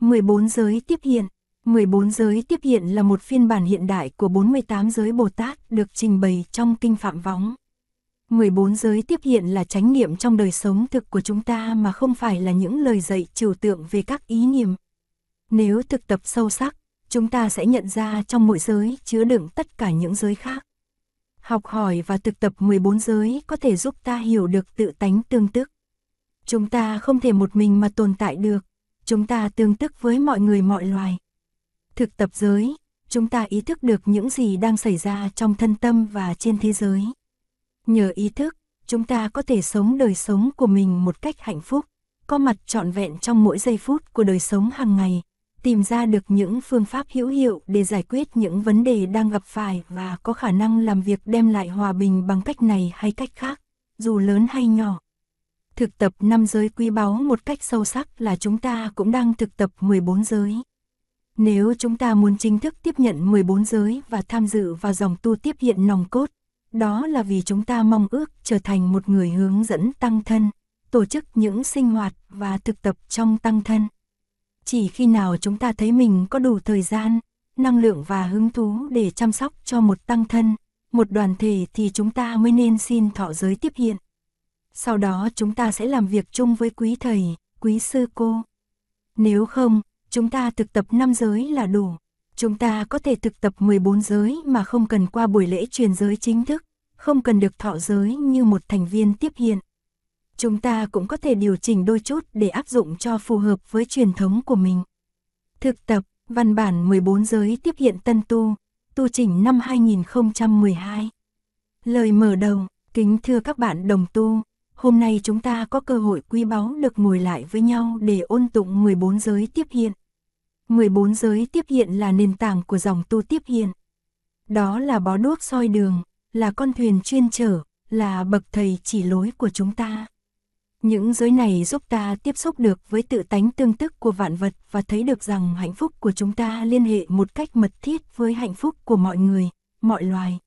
14 giới tiếp hiện 14 giới tiếp hiện là một phiên bản hiện đại của 48 giới Bồ Tát được trình bày trong Kinh Phạm Võng. 14 giới tiếp hiện là chánh niệm trong đời sống thực của chúng ta mà không phải là những lời dạy trừu tượng về các ý niệm. Nếu thực tập sâu sắc, chúng ta sẽ nhận ra trong mỗi giới chứa đựng tất cả những giới khác. Học hỏi và thực tập 14 giới có thể giúp ta hiểu được tự tánh tương tức. Chúng ta không thể một mình mà tồn tại được, chúng ta tương tức với mọi người mọi loài. Thực tập giới, chúng ta ý thức được những gì đang xảy ra trong thân tâm và trên thế giới. Nhờ ý thức, chúng ta có thể sống đời sống của mình một cách hạnh phúc, có mặt trọn vẹn trong mỗi giây phút của đời sống hàng ngày, tìm ra được những phương pháp hữu hiệu để giải quyết những vấn đề đang gặp phải và có khả năng làm việc đem lại hòa bình bằng cách này hay cách khác, dù lớn hay nhỏ. Thực tập năm giới quý báu một cách sâu sắc là chúng ta cũng đang thực tập 14 giới. Nếu chúng ta muốn chính thức tiếp nhận 14 giới và tham dự vào dòng tu tiếp hiện nòng cốt, đó là vì chúng ta mong ước trở thành một người hướng dẫn tăng thân, tổ chức những sinh hoạt và thực tập trong tăng thân. Chỉ khi nào chúng ta thấy mình có đủ thời gian, năng lượng và hứng thú để chăm sóc cho một tăng thân, một đoàn thể thì chúng ta mới nên xin thọ giới tiếp hiện. Sau đó chúng ta sẽ làm việc chung với quý thầy, quý sư cô. Nếu không, chúng ta thực tập năm giới là đủ. Chúng ta có thể thực tập 14 giới mà không cần qua buổi lễ truyền giới chính thức, không cần được thọ giới như một thành viên tiếp hiện. Chúng ta cũng có thể điều chỉnh đôi chút để áp dụng cho phù hợp với truyền thống của mình. Thực tập, văn bản 14 giới tiếp hiện tân tu, tu chỉnh năm 2012. Lời mở đầu, kính thưa các bạn đồng tu, hôm nay chúng ta có cơ hội quý báu được ngồi lại với nhau để ôn tụng 14 giới tiếp hiện. 14 giới tiếp hiện là nền tảng của dòng tu tiếp hiện. Đó là bó đuốc soi đường, là con thuyền chuyên chở, là bậc thầy chỉ lối của chúng ta. Những giới này giúp ta tiếp xúc được với tự tánh tương tức của vạn vật và thấy được rằng hạnh phúc của chúng ta liên hệ một cách mật thiết với hạnh phúc của mọi người, mọi loài.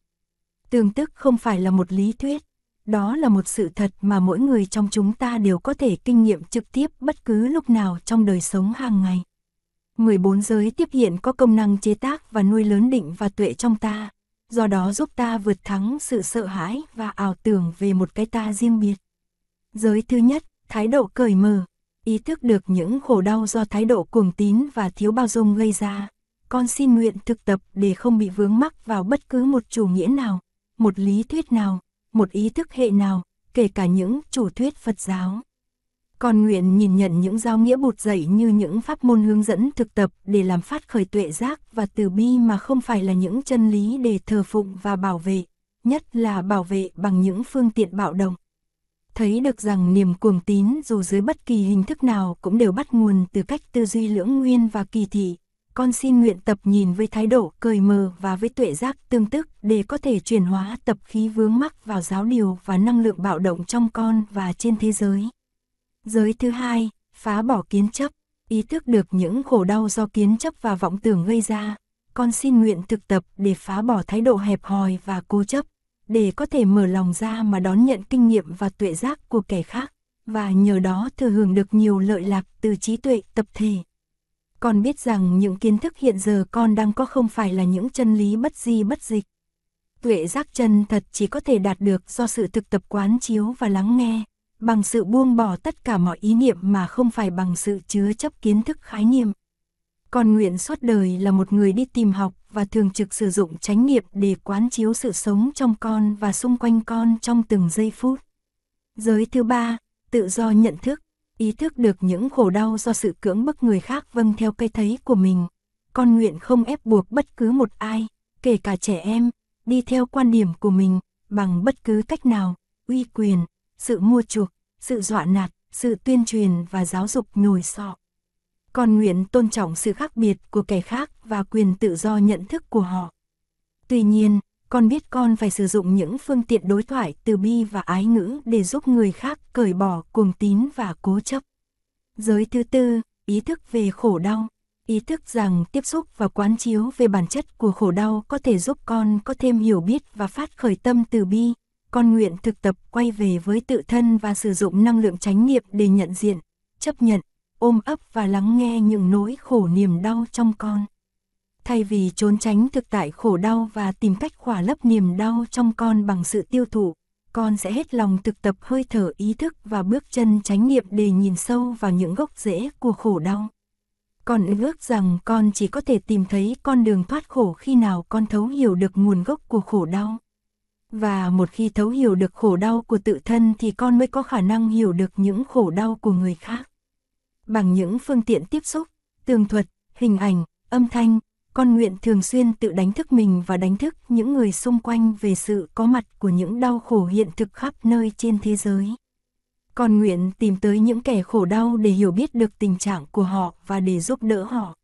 Tương tức không phải là một lý thuyết, đó là một sự thật mà mỗi người trong chúng ta đều có thể kinh nghiệm trực tiếp bất cứ lúc nào trong đời sống hàng ngày. 14 giới tiếp hiện có công năng chế tác và nuôi lớn định và tuệ trong ta, do đó giúp ta vượt thắng sự sợ hãi và ảo tưởng về một cái ta riêng biệt. Giới thứ nhất, thái độ cởi mở, ý thức được những khổ đau do thái độ cuồng tín và thiếu bao dung gây ra. Con xin nguyện thực tập để không bị vướng mắc vào bất cứ một chủ nghĩa nào, một lý thuyết nào, một ý thức hệ nào, kể cả những chủ thuyết Phật giáo. Con nguyện nhìn nhận những giáo nghĩa bụt dạy như những pháp môn hướng dẫn thực tập để làm phát khởi tuệ giác và từ bi mà không phải là những chân lý để thờ phụng và bảo vệ, nhất là bảo vệ bằng những phương tiện bạo động. Thấy được rằng niềm cuồng tín dù dưới bất kỳ hình thức nào cũng đều bắt nguồn từ cách tư duy lưỡng nguyên và kỳ thị. Con xin nguyện tập nhìn với thái độ cởi mờ và với tuệ giác tương tức để có thể chuyển hóa tập khí vướng mắc vào giáo điều và năng lượng bạo động trong con và trên thế giới. Giới thứ hai, phá bỏ kiến chấp, ý thức được những khổ đau do kiến chấp và vọng tưởng gây ra. Con xin nguyện thực tập để phá bỏ thái độ hẹp hòi và cố chấp, để có thể mở lòng ra mà đón nhận kinh nghiệm và tuệ giác của kẻ khác, và nhờ đó thừa hưởng được nhiều lợi lạc từ trí tuệ tập thể. Con biết rằng những kiến thức hiện giờ con đang có không phải là những chân lý bất di bất dịch. Tuệ giác chân thật chỉ có thể đạt được do sự thực tập quán chiếu và lắng nghe, bằng sự buông bỏ tất cả mọi ý niệm mà không phải bằng sự chứa chấp kiến thức khái niệm. Con nguyện suốt đời là một người đi tìm học và thường trực sử dụng chánh niệm để quán chiếu sự sống trong con và xung quanh con trong từng giây phút. Giới thứ ba, tự do nhận thức, ý thức được những khổ đau do sự cưỡng bức người khác vâng theo cái thấy của mình. Con nguyện không ép buộc bất cứ một ai, kể cả trẻ em, đi theo quan điểm của mình, bằng bất cứ cách nào, uy quyền, sự mua chuộc, sự dọa nạt, sự tuyên truyền và giáo dục nhồi sọ. Con nguyện tôn trọng sự khác biệt của kẻ khác và quyền tự do nhận thức của họ. Tuy nhiên, con biết con phải sử dụng những phương tiện đối thoại từ bi và ái ngữ để giúp người khác cởi bỏ cuồng tín và cố chấp. Giới thứ tư, ý thức về khổ đau. Ý thức rằng tiếp xúc và quán chiếu về bản chất của khổ đau có thể giúp con có thêm hiểu biết và phát khởi tâm từ bi, con nguyện thực tập quay về với tự thân và sử dụng năng lượng chánh niệm để nhận diện, chấp nhận, ôm ấp và lắng nghe những nỗi khổ niềm đau trong con. Thay vì trốn tránh thực tại khổ đau và tìm cách khỏa lấp niềm đau trong con bằng sự tiêu thụ, con sẽ hết lòng thực tập hơi thở ý thức và bước chân chánh niệm để nhìn sâu vào những gốc rễ của khổ đau. Con ước rằng con chỉ có thể tìm thấy con đường thoát khổ khi nào con thấu hiểu được nguồn gốc của khổ đau. Và một khi thấu hiểu được khổ đau của tự thân thì con mới có khả năng hiểu được những khổ đau của người khác. Bằng những phương tiện tiếp xúc, tường thuật, hình ảnh, âm thanh, con nguyện thường xuyên tự đánh thức mình và đánh thức những người xung quanh về sự có mặt của những đau khổ hiện thực khắp nơi trên thế giới. Con nguyện tìm tới những kẻ khổ đau để hiểu biết được tình trạng của họ và để giúp đỡ họ.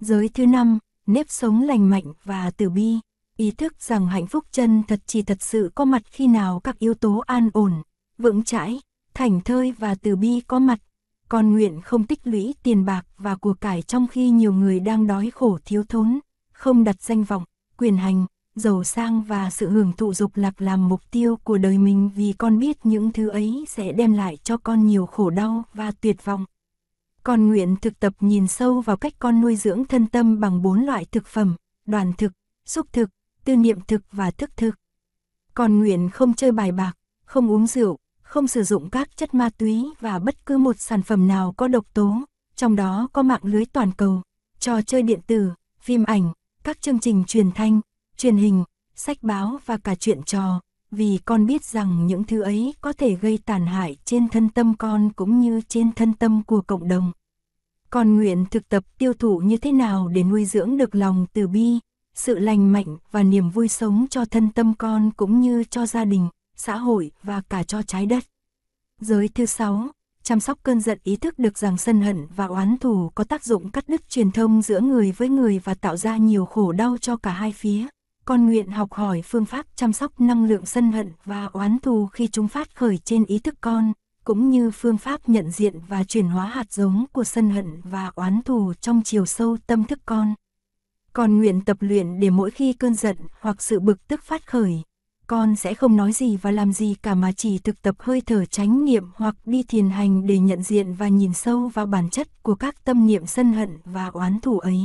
Giới thứ năm, nếp sống lành mạnh và từ bi, ý thức rằng hạnh phúc chân thật chỉ thật sự có mặt khi nào các yếu tố an ổn, vững chãi, thành thơi và từ bi có mặt con nguyện không tích lũy tiền bạc và của cải trong khi nhiều người đang đói khổ thiếu thốn, không đặt danh vọng, quyền hành, giàu sang và sự hưởng thụ dục lạc làm mục tiêu của đời mình vì con biết những thứ ấy sẽ đem lại cho con nhiều khổ đau và tuyệt vọng. Con nguyện thực tập nhìn sâu vào cách con nuôi dưỡng thân tâm bằng bốn loại thực phẩm, đoàn thực, xúc thực, tư niệm thực và thức thực. Con nguyện không chơi bài bạc, không uống rượu, không sử dụng các chất ma túy và bất cứ một sản phẩm nào có độc tố, trong đó có mạng lưới toàn cầu, trò chơi điện tử, phim ảnh, các chương trình truyền thanh, truyền hình, sách báo và cả chuyện trò, vì con biết rằng những thứ ấy có thể gây tàn hại trên thân tâm con cũng như trên thân tâm của cộng đồng. Con nguyện thực tập tiêu thụ như thế nào để nuôi dưỡng được lòng từ bi, sự lành mạnh và niềm vui sống cho thân tâm con cũng như cho gia đình xã hội và cả cho trái đất. Giới thứ sáu, chăm sóc cơn giận ý thức được rằng sân hận và oán thù có tác dụng cắt đứt truyền thông giữa người với người và tạo ra nhiều khổ đau cho cả hai phía. Con nguyện học hỏi phương pháp chăm sóc năng lượng sân hận và oán thù khi chúng phát khởi trên ý thức con, cũng như phương pháp nhận diện và chuyển hóa hạt giống của sân hận và oán thù trong chiều sâu tâm thức con. Con nguyện tập luyện để mỗi khi cơn giận hoặc sự bực tức phát khởi, con sẽ không nói gì và làm gì cả mà chỉ thực tập hơi thở chánh niệm hoặc đi thiền hành để nhận diện và nhìn sâu vào bản chất của các tâm niệm sân hận và oán thù ấy.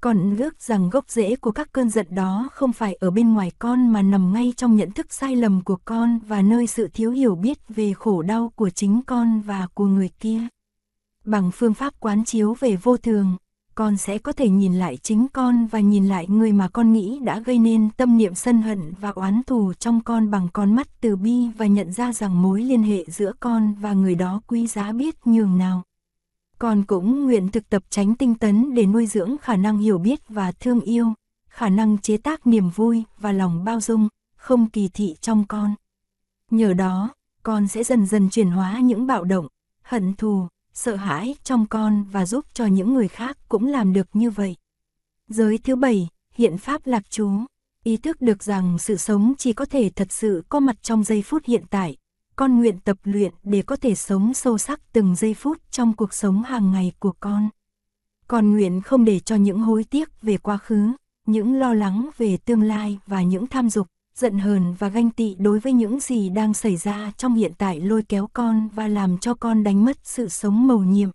Con ước rằng gốc rễ của các cơn giận đó không phải ở bên ngoài con mà nằm ngay trong nhận thức sai lầm của con và nơi sự thiếu hiểu biết về khổ đau của chính con và của người kia. Bằng phương pháp quán chiếu về vô thường, con sẽ có thể nhìn lại chính con và nhìn lại người mà con nghĩ đã gây nên tâm niệm sân hận và oán thù trong con bằng con mắt từ bi và nhận ra rằng mối liên hệ giữa con và người đó quý giá biết nhường nào. Con cũng nguyện thực tập tránh tinh tấn để nuôi dưỡng khả năng hiểu biết và thương yêu, khả năng chế tác niềm vui và lòng bao dung, không kỳ thị trong con. Nhờ đó, con sẽ dần dần chuyển hóa những bạo động, hận thù, sợ hãi trong con và giúp cho những người khác cũng làm được như vậy. Giới thứ bảy, hiện pháp lạc chú, ý thức được rằng sự sống chỉ có thể thật sự có mặt trong giây phút hiện tại. Con nguyện tập luyện để có thể sống sâu sắc từng giây phút trong cuộc sống hàng ngày của con. Con nguyện không để cho những hối tiếc về quá khứ, những lo lắng về tương lai và những tham dục, giận hờn và ganh tị đối với những gì đang xảy ra trong hiện tại lôi kéo con và làm cho con đánh mất sự sống mầu nhiệm.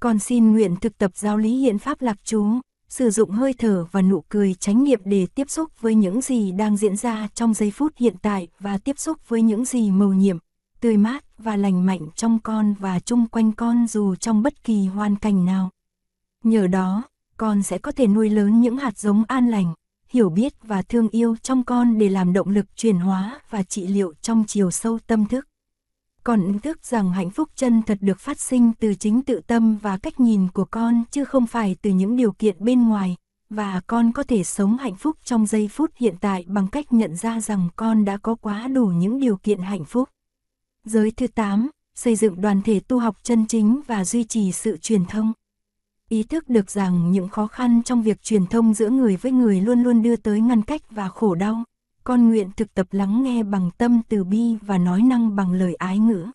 Con xin nguyện thực tập giáo lý hiện pháp lạc chú, sử dụng hơi thở và nụ cười chánh niệm để tiếp xúc với những gì đang diễn ra trong giây phút hiện tại và tiếp xúc với những gì mầu nhiệm, tươi mát và lành mạnh trong con và chung quanh con dù trong bất kỳ hoàn cảnh nào. Nhờ đó, con sẽ có thể nuôi lớn những hạt giống an lành, hiểu biết và thương yêu trong con để làm động lực chuyển hóa và trị liệu trong chiều sâu tâm thức. Con ý thức rằng hạnh phúc chân thật được phát sinh từ chính tự tâm và cách nhìn của con chứ không phải từ những điều kiện bên ngoài, và con có thể sống hạnh phúc trong giây phút hiện tại bằng cách nhận ra rằng con đã có quá đủ những điều kiện hạnh phúc. Giới thứ 8, xây dựng đoàn thể tu học chân chính và duy trì sự truyền thông. Ý thức được rằng những khó khăn trong việc truyền thông giữa người với người luôn luôn đưa tới ngăn cách và khổ đau. Con nguyện thực tập lắng nghe bằng tâm từ bi và nói năng bằng lời ái ngữ.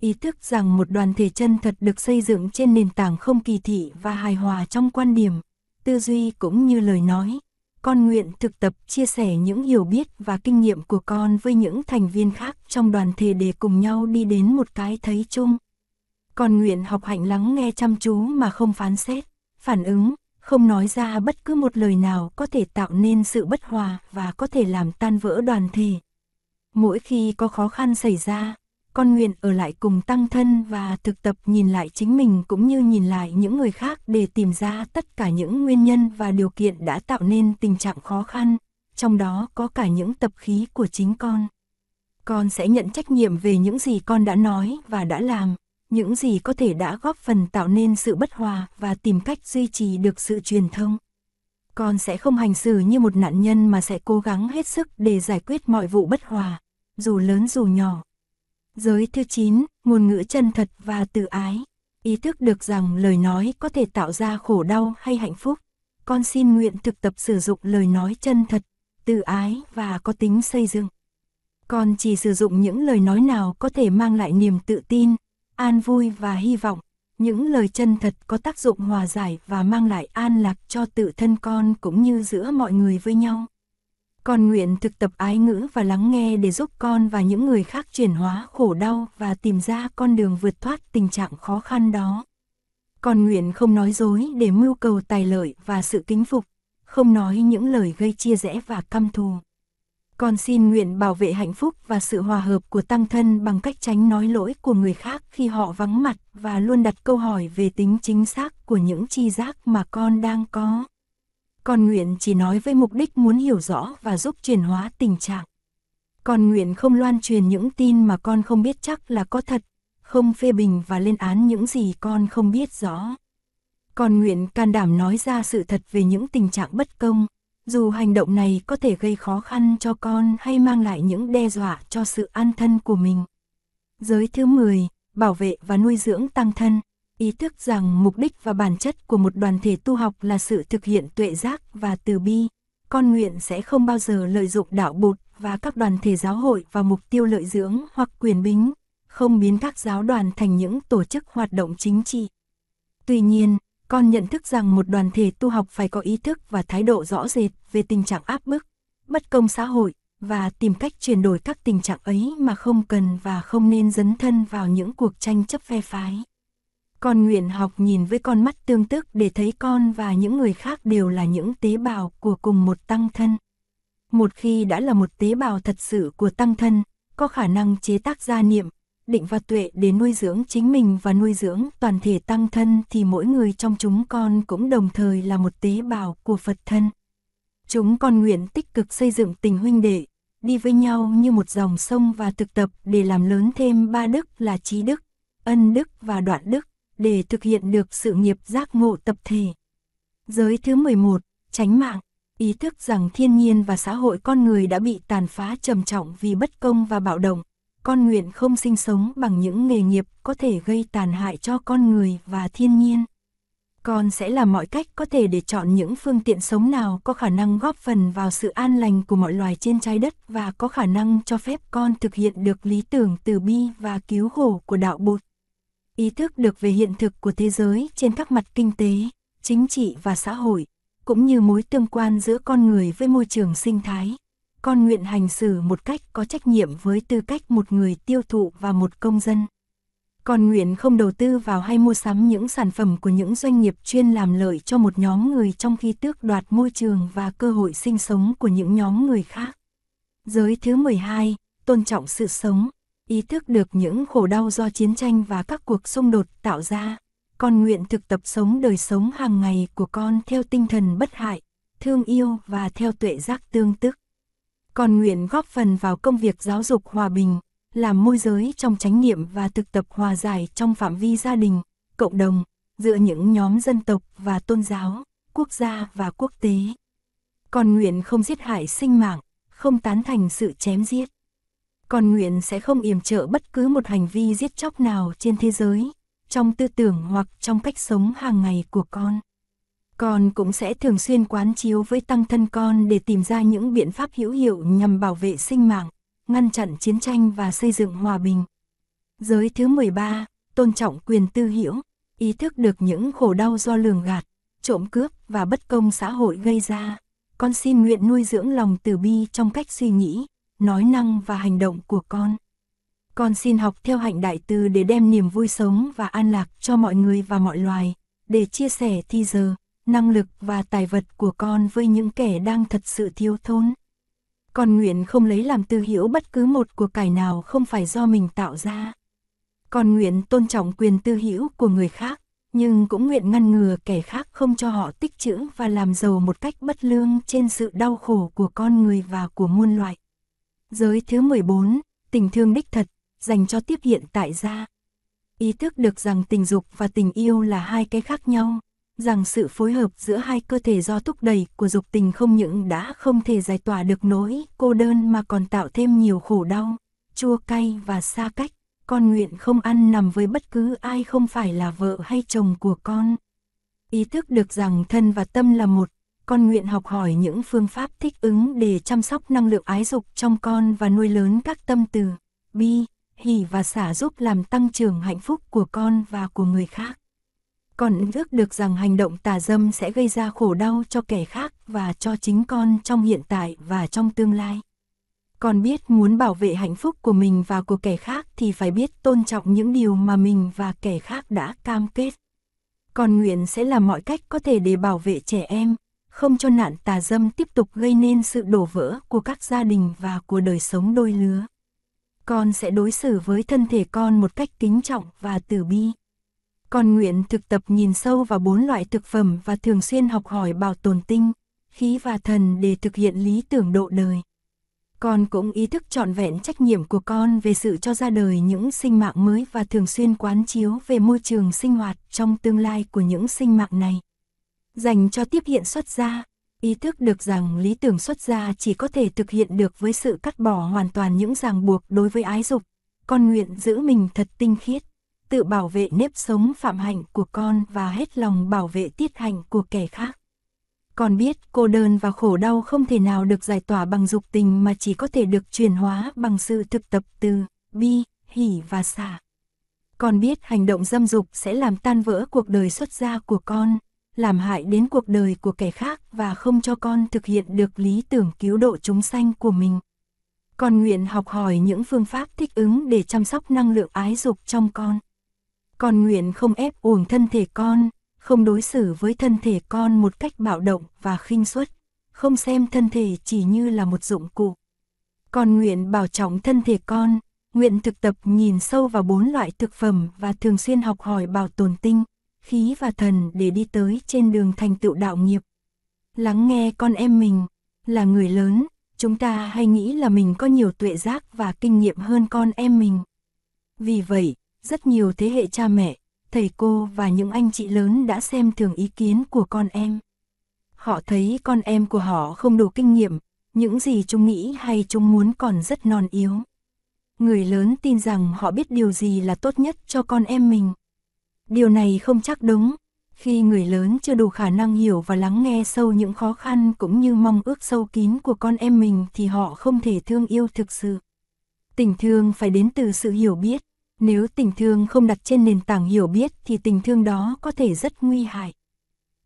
Ý thức rằng một đoàn thể chân thật được xây dựng trên nền tảng không kỳ thị và hài hòa trong quan điểm, tư duy cũng như lời nói. Con nguyện thực tập chia sẻ những hiểu biết và kinh nghiệm của con với những thành viên khác trong đoàn thể để cùng nhau đi đến một cái thấy chung. Con nguyện học hạnh lắng nghe chăm chú mà không phán xét, phản ứng, không nói ra bất cứ một lời nào có thể tạo nên sự bất hòa và có thể làm tan vỡ đoàn thể. Mỗi khi có khó khăn xảy ra, con nguyện ở lại cùng tăng thân và thực tập nhìn lại chính mình cũng như nhìn lại những người khác để tìm ra tất cả những nguyên nhân và điều kiện đã tạo nên tình trạng khó khăn, trong đó có cả những tập khí của chính con. Con sẽ nhận trách nhiệm về những gì con đã nói và đã làm, những gì có thể đã góp phần tạo nên sự bất hòa và tìm cách duy trì được sự truyền thông. Con sẽ không hành xử như một nạn nhân mà sẽ cố gắng hết sức để giải quyết mọi vụ bất hòa, dù lớn dù nhỏ. Giới thứ 9, ngôn ngữ chân thật và tự ái. Ý thức được rằng lời nói có thể tạo ra khổ đau hay hạnh phúc. Con xin nguyện thực tập sử dụng lời nói chân thật, tự ái và có tính xây dựng. Con chỉ sử dụng những lời nói nào có thể mang lại niềm tự tin, an vui và hy vọng. Những lời chân thật có tác dụng hòa giải và mang lại an lạc cho tự thân con cũng như giữa mọi người với nhau. Con nguyện thực tập ái ngữ và lắng nghe để giúp con và những người khác chuyển hóa khổ đau và tìm ra con đường vượt thoát tình trạng khó khăn đó. Con nguyện không nói dối để mưu cầu tài lợi và sự kính phục, không nói những lời gây chia rẽ và căm thù. Con xin nguyện bảo vệ hạnh phúc và sự hòa hợp của tăng thân bằng cách tránh nói lỗi của người khác khi họ vắng mặt và luôn đặt câu hỏi về tính chính xác của những chi giác mà con đang có. Con nguyện chỉ nói với mục đích muốn hiểu rõ và giúp chuyển hóa tình trạng. Con nguyện không loan truyền những tin mà con không biết chắc là có thật, không phê bình và lên án những gì con không biết rõ. Con nguyện can đảm nói ra sự thật về những tình trạng bất công, dù hành động này có thể gây khó khăn cho con hay mang lại những đe dọa cho sự an thân của mình. Giới thứ 10, bảo vệ và nuôi dưỡng tăng thân, ý thức rằng mục đích và bản chất của một đoàn thể tu học là sự thực hiện tuệ giác và từ bi. Con nguyện sẽ không bao giờ lợi dụng đạo bụt và các đoàn thể giáo hội vào mục tiêu lợi dưỡng hoặc quyền bính, không biến các giáo đoàn thành những tổ chức hoạt động chính trị. Tuy nhiên, con nhận thức rằng một đoàn thể tu học phải có ý thức và thái độ rõ rệt về tình trạng áp bức, bất công xã hội và tìm cách chuyển đổi các tình trạng ấy mà không cần và không nên dấn thân vào những cuộc tranh chấp phe phái. Con nguyện học nhìn với con mắt tương tức để thấy con và những người khác đều là những tế bào của cùng một tăng thân. Một khi đã là một tế bào thật sự của tăng thân, có khả năng chế tác gia niệm, định và tuệ để nuôi dưỡng chính mình và nuôi dưỡng toàn thể tăng thân thì mỗi người trong chúng con cũng đồng thời là một tế bào của Phật thân. Chúng con nguyện tích cực xây dựng tình huynh đệ, đi với nhau như một dòng sông và thực tập để làm lớn thêm ba đức là trí đức, ân đức và đoạn đức, để thực hiện được sự nghiệp giác ngộ tập thể. Giới thứ 11, tránh mạng, ý thức rằng thiên nhiên và xã hội con người đã bị tàn phá trầm trọng vì bất công và bạo động, con nguyện không sinh sống bằng những nghề nghiệp có thể gây tàn hại cho con người và thiên nhiên. Con sẽ làm mọi cách có thể để chọn những phương tiện sống nào có khả năng góp phần vào sự an lành của mọi loài trên trái đất và có khả năng cho phép con thực hiện được lý tưởng từ bi và cứu khổ của đạo Bụt. Ý thức được về hiện thực của thế giới trên các mặt kinh tế, chính trị và xã hội, cũng như mối tương quan giữa con người với môi trường sinh thái, con nguyện hành xử một cách có trách nhiệm với tư cách một người tiêu thụ và một công dân. Con nguyện không đầu tư vào hay mua sắm những sản phẩm của những doanh nghiệp chuyên làm lợi cho một nhóm người trong khi tước đoạt môi trường và cơ hội sinh sống của những nhóm người khác. Giới thứ 12, tôn trọng sự sống, ý thức được những khổ đau do chiến tranh và các cuộc xung đột tạo ra. Con nguyện thực tập sống đời sống hàng ngày của con theo tinh thần bất hại, thương yêu và theo tuệ giác tương tức còn nguyện góp phần vào công việc giáo dục hòa bình, làm môi giới trong chánh niệm và thực tập hòa giải trong phạm vi gia đình, cộng đồng, giữa những nhóm dân tộc và tôn giáo, quốc gia và quốc tế. Còn nguyện không giết hại sinh mạng, không tán thành sự chém giết. Còn nguyện sẽ không yểm trợ bất cứ một hành vi giết chóc nào trên thế giới, trong tư tưởng hoặc trong cách sống hàng ngày của con. Con cũng sẽ thường xuyên quán chiếu với tăng thân con để tìm ra những biện pháp hữu hiệu nhằm bảo vệ sinh mạng, ngăn chặn chiến tranh và xây dựng hòa bình. Giới thứ 13, tôn trọng quyền tư hiểu, ý thức được những khổ đau do lường gạt, trộm cướp và bất công xã hội gây ra. Con xin nguyện nuôi dưỡng lòng từ bi trong cách suy nghĩ, nói năng và hành động của con. Con xin học theo hạnh đại từ để đem niềm vui sống và an lạc cho mọi người và mọi loài, để chia sẻ thi giờ, năng lực và tài vật của con với những kẻ đang thật sự thiếu thốn. Con nguyện không lấy làm tư hiểu bất cứ một của cải nào không phải do mình tạo ra. Con nguyện tôn trọng quyền tư hữu của người khác, nhưng cũng nguyện ngăn ngừa kẻ khác không cho họ tích trữ và làm giàu một cách bất lương trên sự đau khổ của con người và của muôn loại. Giới thứ 14, tình thương đích thật, dành cho tiếp hiện tại gia. Ý thức được rằng tình dục và tình yêu là hai cái khác nhau, rằng sự phối hợp giữa hai cơ thể do thúc đẩy của dục tình không những đã không thể giải tỏa được nỗi cô đơn mà còn tạo thêm nhiều khổ đau, chua cay và xa cách. Con nguyện không ăn nằm với bất cứ ai không phải là vợ hay chồng của con. Ý thức được rằng thân và tâm là một, con nguyện học hỏi những phương pháp thích ứng để chăm sóc năng lượng ái dục trong con và nuôi lớn các tâm từ, bi, hỷ và xả giúp làm tăng trưởng hạnh phúc của con và của người khác. Con ước được rằng hành động tà dâm sẽ gây ra khổ đau cho kẻ khác và cho chính con trong hiện tại và trong tương lai. Con biết muốn bảo vệ hạnh phúc của mình và của kẻ khác thì phải biết tôn trọng những điều mà mình và kẻ khác đã cam kết. Con nguyện sẽ làm mọi cách có thể để bảo vệ trẻ em, không cho nạn tà dâm tiếp tục gây nên sự đổ vỡ của các gia đình và của đời sống đôi lứa. Con sẽ đối xử với thân thể con một cách kính trọng và từ bi. Con nguyện thực tập nhìn sâu vào bốn loại thực phẩm và thường xuyên học hỏi bảo tồn tinh, khí và thần để thực hiện lý tưởng độ đời. Con cũng ý thức trọn vẹn trách nhiệm của con về sự cho ra đời những sinh mạng mới và thường xuyên quán chiếu về môi trường sinh hoạt trong tương lai của những sinh mạng này. Dành cho tiếp hiện xuất gia, ý thức được rằng lý tưởng xuất gia chỉ có thể thực hiện được với sự cắt bỏ hoàn toàn những ràng buộc đối với ái dục. Con nguyện giữ mình thật tinh khiết, tự bảo vệ nếp sống phạm hạnh của con và hết lòng bảo vệ tiết hạnh của kẻ khác. Con biết cô đơn và khổ đau không thể nào được giải tỏa bằng dục tình mà chỉ có thể được chuyển hóa bằng sự thực tập từ bi, hỷ và xả. Con biết hành động dâm dục sẽ làm tan vỡ cuộc đời xuất gia của con, làm hại đến cuộc đời của kẻ khác và không cho con thực hiện được lý tưởng cứu độ chúng sanh của mình. Con nguyện học hỏi những phương pháp thích ứng để chăm sóc năng lượng ái dục trong con. Con nguyện không ép uổng thân thể con, không đối xử với thân thể con một cách bạo động và khinh suất, không xem thân thể chỉ như là một dụng cụ. Con nguyện bảo trọng thân thể con, nguyện thực tập nhìn sâu vào bốn loại thực phẩm và thường xuyên học hỏi bảo tồn tinh, khí và thần để đi tới trên đường thành tựu đạo nghiệp. Lắng nghe con em mình, là người lớn, chúng ta hay nghĩ là mình có nhiều tuệ giác và kinh nghiệm hơn con em mình. Vì vậy, rất nhiều thế hệ cha mẹ, thầy cô và những anh chị lớn đã xem thường ý kiến của con em. Họ thấy con em của họ không đủ kinh nghiệm, những gì chúng nghĩ hay chúng muốn còn rất non yếu. Người lớn tin rằng họ biết điều gì là tốt nhất cho con em mình. Điều này không chắc đúng, khi người lớn chưa đủ khả năng hiểu và lắng nghe sâu những khó khăn cũng như mong ước sâu kín của con em mình thì họ không thể thương yêu thực sự. Tình thương phải đến từ sự hiểu biết, nếu tình thương không đặt trên nền tảng hiểu biết thì tình thương đó có thể rất nguy hại.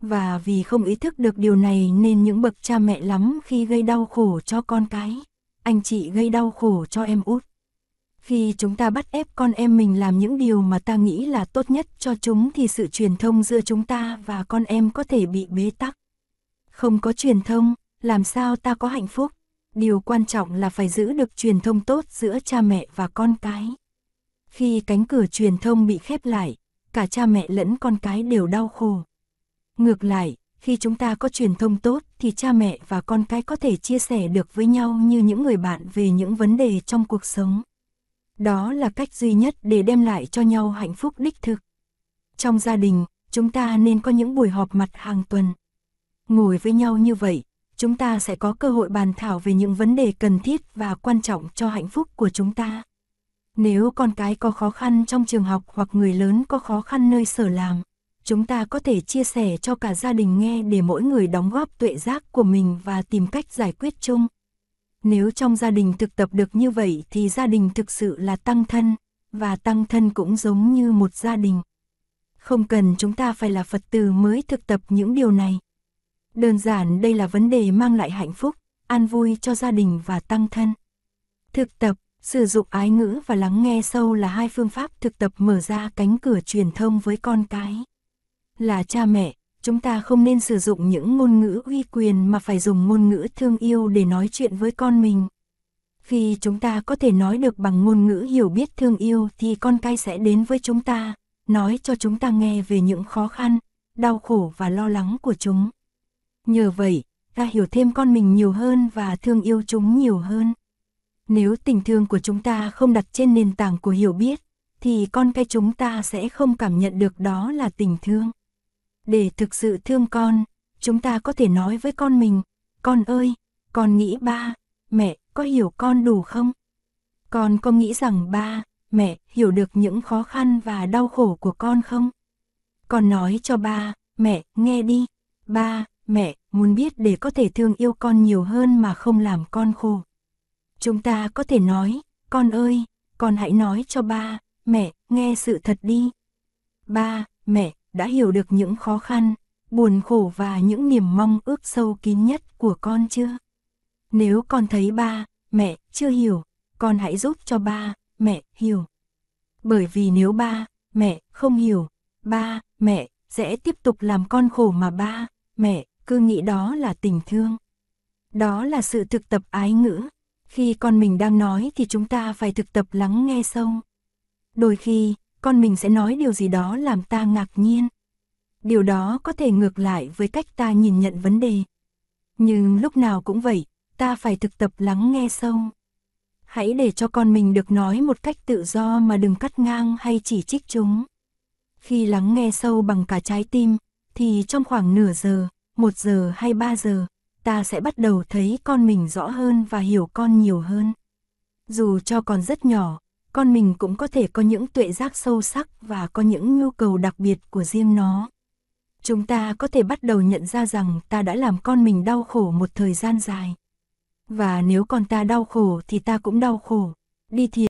Và vì không ý thức được điều này nên những bậc cha mẹ lắm khi gây đau khổ cho con cái, anh chị gây đau khổ cho em út. Khi chúng ta bắt ép con em mình làm những điều mà ta nghĩ là tốt nhất cho chúng thì sự truyền thông giữa chúng ta và con em có thể bị bế tắc. Không có truyền thông, làm sao ta có hạnh phúc? Điều quan trọng là phải giữ được truyền thông tốt giữa cha mẹ và con cái. Khi cánh cửa truyền thông bị khép lại, cả cha mẹ lẫn con cái đều đau khổ. Ngược lại, khi chúng ta có truyền thông tốt thì cha mẹ và con cái có thể chia sẻ được với nhau như những người bạn về những vấn đề trong cuộc sống. Đó là cách duy nhất để đem lại cho nhau hạnh phúc đích thực. Trong gia đình, chúng ta nên có những buổi họp mặt hàng tuần. Ngồi với nhau như vậy, chúng ta sẽ có cơ hội bàn thảo về những vấn đề cần thiết và quan trọng cho hạnh phúc của chúng ta. Nếu con cái có khó khăn trong trường học hoặc người lớn có khó khăn nơi sở làm, chúng ta có thể chia sẻ cho cả gia đình nghe để mỗi người đóng góp tuệ giác của mình và tìm cách giải quyết chung. Nếu trong gia đình thực tập được như vậy thì gia đình thực sự là tăng thân, và tăng thân cũng giống như một gia đình. Không cần chúng ta phải là Phật tử mới thực tập những điều này. Đơn giản đây là vấn đề mang lại hạnh phúc, an vui cho gia đình và tăng thân. Thực tập Sử dụng ái ngữ và lắng nghe sâu là hai phương pháp thực tập mở ra cánh cửa truyền thông với con cái. Là cha mẹ, chúng ta không nên sử dụng những ngôn ngữ uy quyền mà phải dùng ngôn ngữ thương yêu để nói chuyện với con mình. Khi chúng ta có thể nói được bằng ngôn ngữ hiểu biết thương yêu thì con cái sẽ đến với chúng ta, nói cho chúng ta nghe về những khó khăn, đau khổ và lo lắng của chúng. Nhờ vậy, ta hiểu thêm con mình nhiều hơn và thương yêu chúng nhiều hơn. Nếu tình thương của chúng ta không đặt trên nền tảng của hiểu biết, thì con cái chúng ta sẽ không cảm nhận được đó là tình thương. Để thực sự thương con, chúng ta có thể nói với con mình, con ơi, con nghĩ ba, mẹ có hiểu con đủ không? Con có nghĩ rằng ba, mẹ hiểu được những khó khăn và đau khổ của con không? Con nói cho ba, mẹ nghe đi, ba, mẹ muốn biết để có thể thương yêu con nhiều hơn mà không làm con khổ. Chúng ta có thể nói, con ơi, con hãy nói cho ba, mẹ nghe sự thật đi. Ba, mẹ đã hiểu được những khó khăn, buồn khổ và những niềm mong ước sâu kín nhất của con chưa? Nếu con thấy ba, mẹ chưa hiểu, con hãy giúp cho ba, mẹ hiểu. Bởi vì nếu ba, mẹ không hiểu, ba, mẹ sẽ tiếp tục làm con khổ mà ba, mẹ cứ nghĩ đó là tình thương. Đó là sự thực tập ái ngữ. Khi con mình đang nói thì chúng ta phải thực tập lắng nghe sâu. Đôi khi, con mình sẽ nói điều gì đó làm ta ngạc nhiên. Điều đó có thể ngược lại với cách ta nhìn nhận vấn đề. Nhưng lúc nào cũng vậy, ta phải thực tập lắng nghe sâu. Hãy để cho con mình được nói một cách tự do mà đừng cắt ngang hay chỉ trích chúng. Khi lắng nghe sâu bằng cả trái tim, thì trong khoảng nửa giờ, một giờ hay ba giờ, ta sẽ bắt đầu thấy con mình rõ hơn và hiểu con nhiều hơn. Dù cho còn rất nhỏ, con mình cũng có thể có những tuệ giác sâu sắc và có những nhu cầu đặc biệt của riêng nó. Chúng ta có thể bắt đầu nhận ra rằng ta đã làm con mình đau khổ một thời gian dài. Và nếu con ta đau khổ thì ta cũng đau khổ. Đi thiền